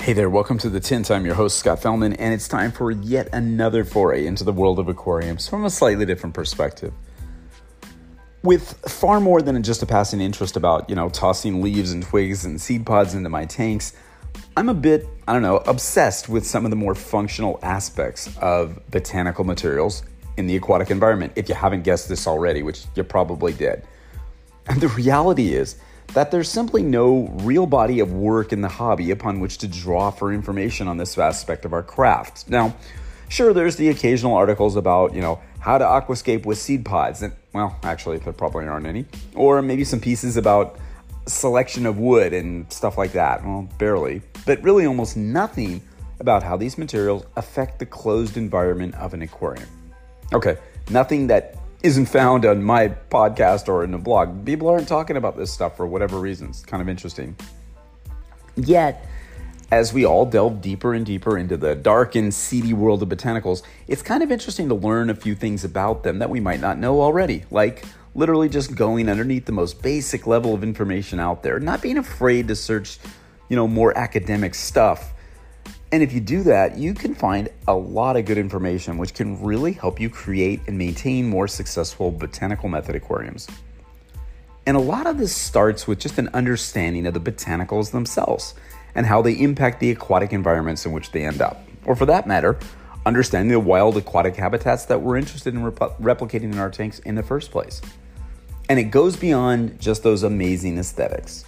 Hey there, welcome to the Tint. I'm your host, Scott Fellman, and it's time for yet another foray into the world of aquariums from a slightly different perspective. With far more than just a passing interest about, you know, tossing leaves and twigs and seed pods into my tanks, I'm a bit, I don't know, obsessed with some of the more functional aspects of botanical materials in the aquatic environment, if you haven't guessed this already, which you probably did. And the reality is, that there's simply no real body of work in the hobby upon which to draw for information on this aspect of our craft. Now, sure, there's the occasional articles about, you know, how to aquascape with seed pods, and well, actually, there probably aren't any, or maybe some pieces about selection of wood and stuff like that. Well, barely, but really almost nothing about how these materials affect the closed environment of an aquarium. Okay, nothing that isn't found on my podcast or in a blog. People aren't talking about this stuff for whatever reasons. Kind of interesting. Yet, as we all delve deeper and deeper into the dark and seedy world of botanicals, it's kind of interesting to learn a few things about them that we might not know already, like literally just going underneath the most basic level of information out there, not being afraid to search, you know, more academic stuff and if you do that, you can find a lot of good information which can really help you create and maintain more successful botanical method aquariums. And a lot of this starts with just an understanding of the botanicals themselves and how they impact the aquatic environments in which they end up. Or for that matter, understanding the wild aquatic habitats that we're interested in rep- replicating in our tanks in the first place. And it goes beyond just those amazing aesthetics.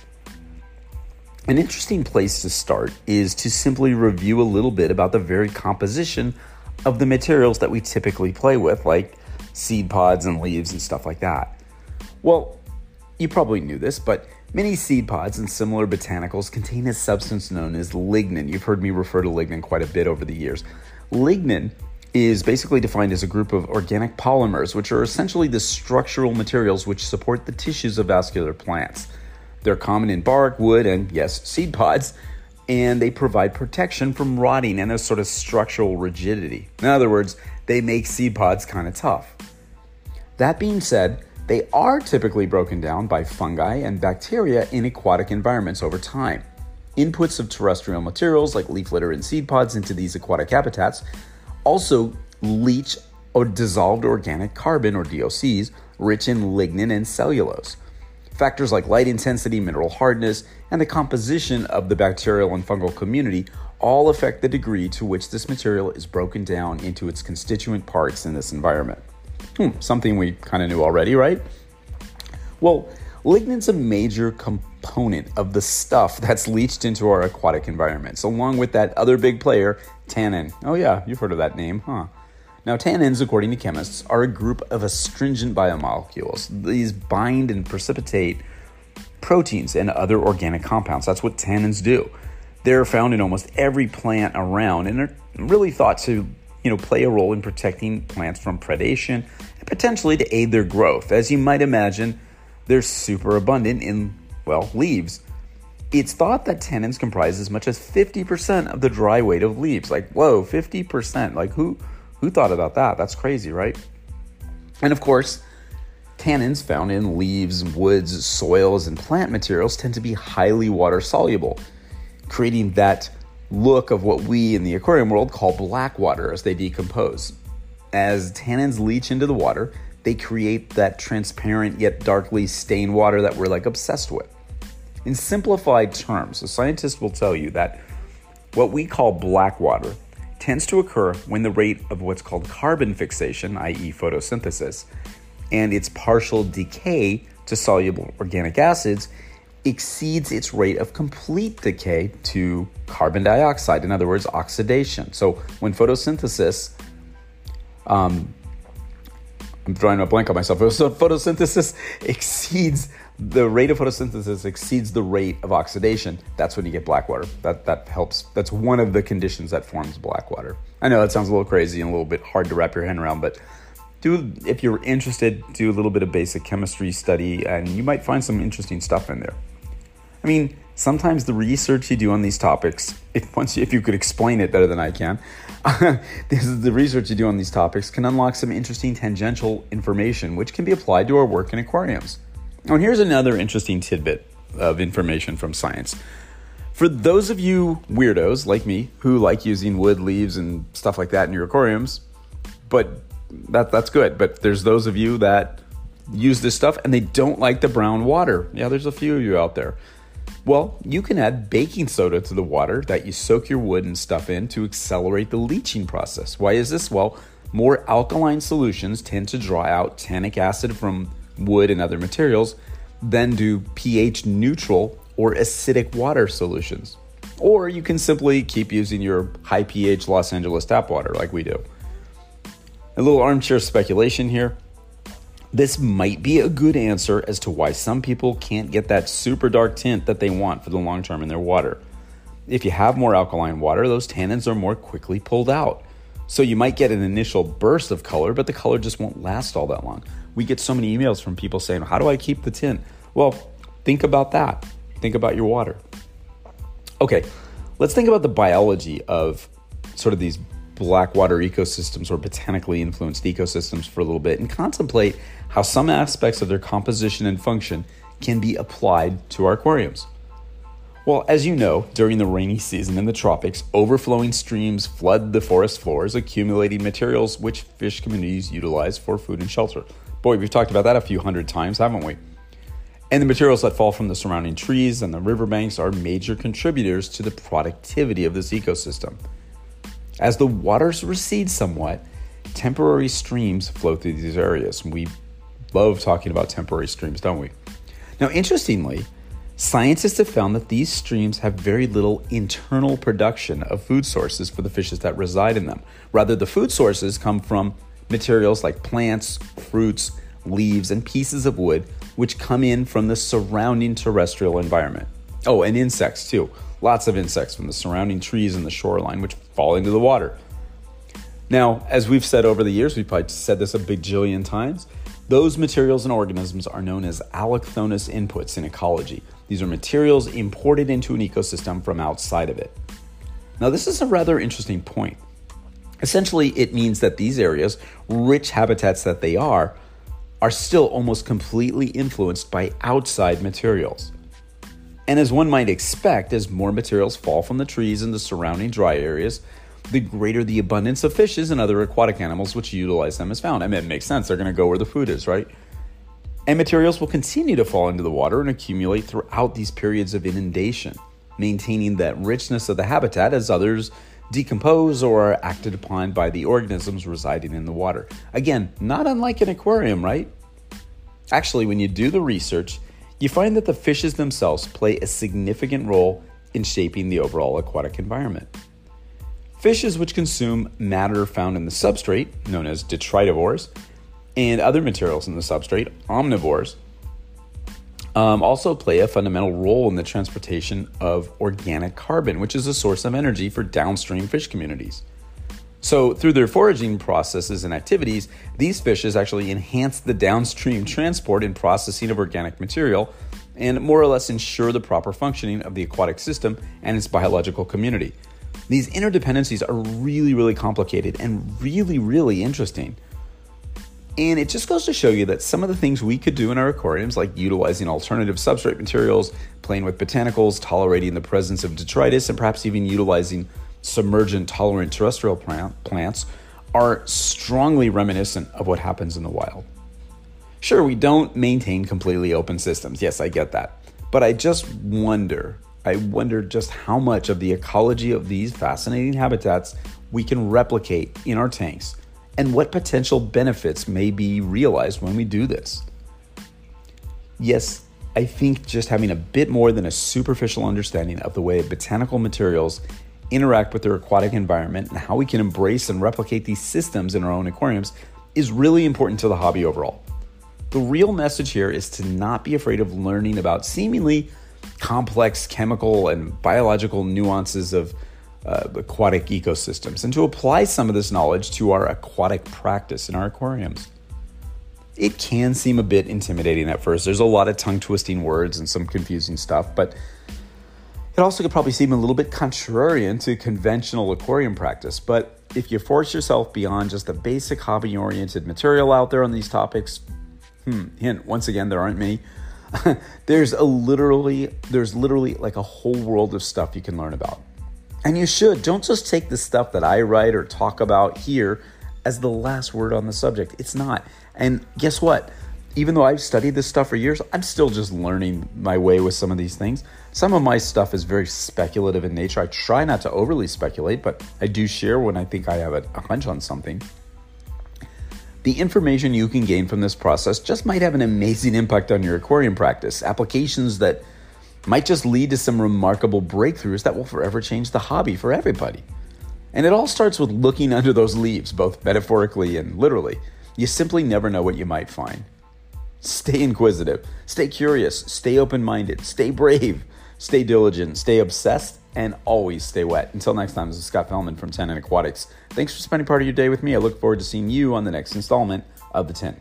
An interesting place to start is to simply review a little bit about the very composition of the materials that we typically play with, like seed pods and leaves and stuff like that. Well, you probably knew this, but many seed pods and similar botanicals contain a substance known as lignin. You've heard me refer to lignin quite a bit over the years. Lignin is basically defined as a group of organic polymers, which are essentially the structural materials which support the tissues of vascular plants. They're common in bark, wood, and yes, seed pods, and they provide protection from rotting and a sort of structural rigidity. In other words, they make seed pods kind of tough. That being said, they are typically broken down by fungi and bacteria in aquatic environments over time. Inputs of terrestrial materials like leaf litter and seed pods into these aquatic habitats also leach or dissolved organic carbon or DOCs rich in lignin and cellulose. Factors like light intensity, mineral hardness, and the composition of the bacterial and fungal community all affect the degree to which this material is broken down into its constituent parts in this environment. Hmm, something we kind of knew already, right? Well, lignin's a major component of the stuff that's leached into our aquatic environments, along with that other big player, tannin. Oh, yeah, you've heard of that name, huh? Now, tannins, according to chemists, are a group of astringent biomolecules. These bind and precipitate proteins and other organic compounds. That's what tannins do. They're found in almost every plant around and are really thought to, you know, play a role in protecting plants from predation and potentially to aid their growth. As you might imagine, they're super abundant in, well, leaves. It's thought that tannins comprise as much as 50% of the dry weight of leaves. Like, whoa, 50%. Like, who who thought about that? That's crazy, right? And of course, tannins found in leaves, woods, soils, and plant materials tend to be highly water soluble, creating that look of what we in the aquarium world call black water as they decompose. As tannins leach into the water, they create that transparent yet darkly stained water that we're like obsessed with. In simplified terms, a scientist will tell you that what we call black water tends to occur when the rate of what's called carbon fixation, i.e., photosynthesis, and its partial decay to soluble organic acids exceeds its rate of complete decay to carbon dioxide, in other words, oxidation. So when photosynthesis, um, I'm drawing a blank on myself. So photosynthesis exceeds the rate of photosynthesis exceeds the rate of oxidation, that's when you get black water. That that helps. That's one of the conditions that forms black water. I know that sounds a little crazy and a little bit hard to wrap your head around, but do if you're interested, do a little bit of basic chemistry study, and you might find some interesting stuff in there. I mean, sometimes the research you do on these topics, if once if you could explain it better than I can, this is the research you do on these topics can unlock some interesting tangential information which can be applied to our work in aquariums. Now, here's another interesting tidbit of information from science. For those of you weirdos like me who like using wood, leaves, and stuff like that in your aquariums, but that that's good. But there's those of you that use this stuff and they don't like the brown water. Yeah, there's a few of you out there. Well, you can add baking soda to the water that you soak your wood and stuff in to accelerate the leaching process. Why is this? Well, more alkaline solutions tend to draw out tannic acid from wood and other materials than do pH neutral or acidic water solutions. Or you can simply keep using your high pH Los Angeles tap water like we do. A little armchair speculation here. This might be a good answer as to why some people can't get that super dark tint that they want for the long term in their water. If you have more alkaline water, those tannins are more quickly pulled out. So you might get an initial burst of color, but the color just won't last all that long. We get so many emails from people saying, How do I keep the tint? Well, think about that. Think about your water. Okay, let's think about the biology of sort of these black water ecosystems or botanically influenced ecosystems for a little bit and contemplate how some aspects of their composition and function can be applied to our aquariums. Well, as you know, during the rainy season in the tropics, overflowing streams flood the forest floors, accumulating materials which fish communities utilize for food and shelter. Boy, we've talked about that a few hundred times, haven't we? And the materials that fall from the surrounding trees and the riverbanks are major contributors to the productivity of this ecosystem. As the waters recede somewhat, temporary streams flow through these areas. We love talking about temporary streams, don't we? Now, interestingly, scientists have found that these streams have very little internal production of food sources for the fishes that reside in them. Rather, the food sources come from materials like plants, fruits, leaves, and pieces of wood, which come in from the surrounding terrestrial environment. Oh, and insects too. Lots of insects from the surrounding trees and the shoreline, which fall into the water. Now, as we've said over the years, we've probably said this a bajillion times, those materials and organisms are known as allochthonous inputs in ecology. These are materials imported into an ecosystem from outside of it. Now, this is a rather interesting point. Essentially, it means that these areas, rich habitats that they are, are still almost completely influenced by outside materials. And as one might expect, as more materials fall from the trees in the surrounding dry areas, the greater the abundance of fishes and other aquatic animals which utilize them is found. I mean, it makes sense. They're going to go where the food is, right? And materials will continue to fall into the water and accumulate throughout these periods of inundation, maintaining that richness of the habitat as others decompose or are acted upon by the organisms residing in the water. Again, not unlike an aquarium, right? Actually, when you do the research, you find that the fishes themselves play a significant role in shaping the overall aquatic environment. Fishes which consume matter found in the substrate, known as detritivores, and other materials in the substrate, omnivores, um, also play a fundamental role in the transportation of organic carbon, which is a source of energy for downstream fish communities. So, through their foraging processes and activities, these fishes actually enhance the downstream transport and processing of organic material and more or less ensure the proper functioning of the aquatic system and its biological community. These interdependencies are really, really complicated and really, really interesting. And it just goes to show you that some of the things we could do in our aquariums, like utilizing alternative substrate materials, playing with botanicals, tolerating the presence of detritus, and perhaps even utilizing submergent tolerant terrestrial plant, plants, are strongly reminiscent of what happens in the wild. Sure, we don't maintain completely open systems. Yes, I get that. But I just wonder I wonder just how much of the ecology of these fascinating habitats we can replicate in our tanks and what potential benefits may be realized when we do this. Yes, I think just having a bit more than a superficial understanding of the way botanical materials interact with their aquatic environment and how we can embrace and replicate these systems in our own aquariums is really important to the hobby overall. The real message here is to not be afraid of learning about seemingly complex chemical and biological nuances of uh, aquatic ecosystems and to apply some of this knowledge to our aquatic practice in our aquariums. It can seem a bit intimidating at first. There's a lot of tongue twisting words and some confusing stuff, but it also could probably seem a little bit contrarian to conventional aquarium practice. But if you force yourself beyond just the basic hobby oriented material out there on these topics, hmm, hint, once again, there aren't many there's a literally there's literally like a whole world of stuff you can learn about. And you should. Don't just take the stuff that I write or talk about here as the last word on the subject. It's not. And guess what? Even though I've studied this stuff for years, I'm still just learning my way with some of these things. Some of my stuff is very speculative in nature. I try not to overly speculate, but I do share when I think I have a, hunch on something. The information you can gain from this process just might have an amazing impact on your aquarium practice. Applications that might just lead to some remarkable breakthroughs that will forever change the hobby for everybody. And it all starts with looking under those leaves, both metaphorically and literally. You simply never know what you might find. Stay inquisitive, stay curious, stay open minded, stay brave, stay diligent, stay obsessed, and always stay wet. Until next time, this is Scott Fellman from Tannin Aquatics. Thanks for spending part of your day with me. I look forward to seeing you on the next installment of The Tint.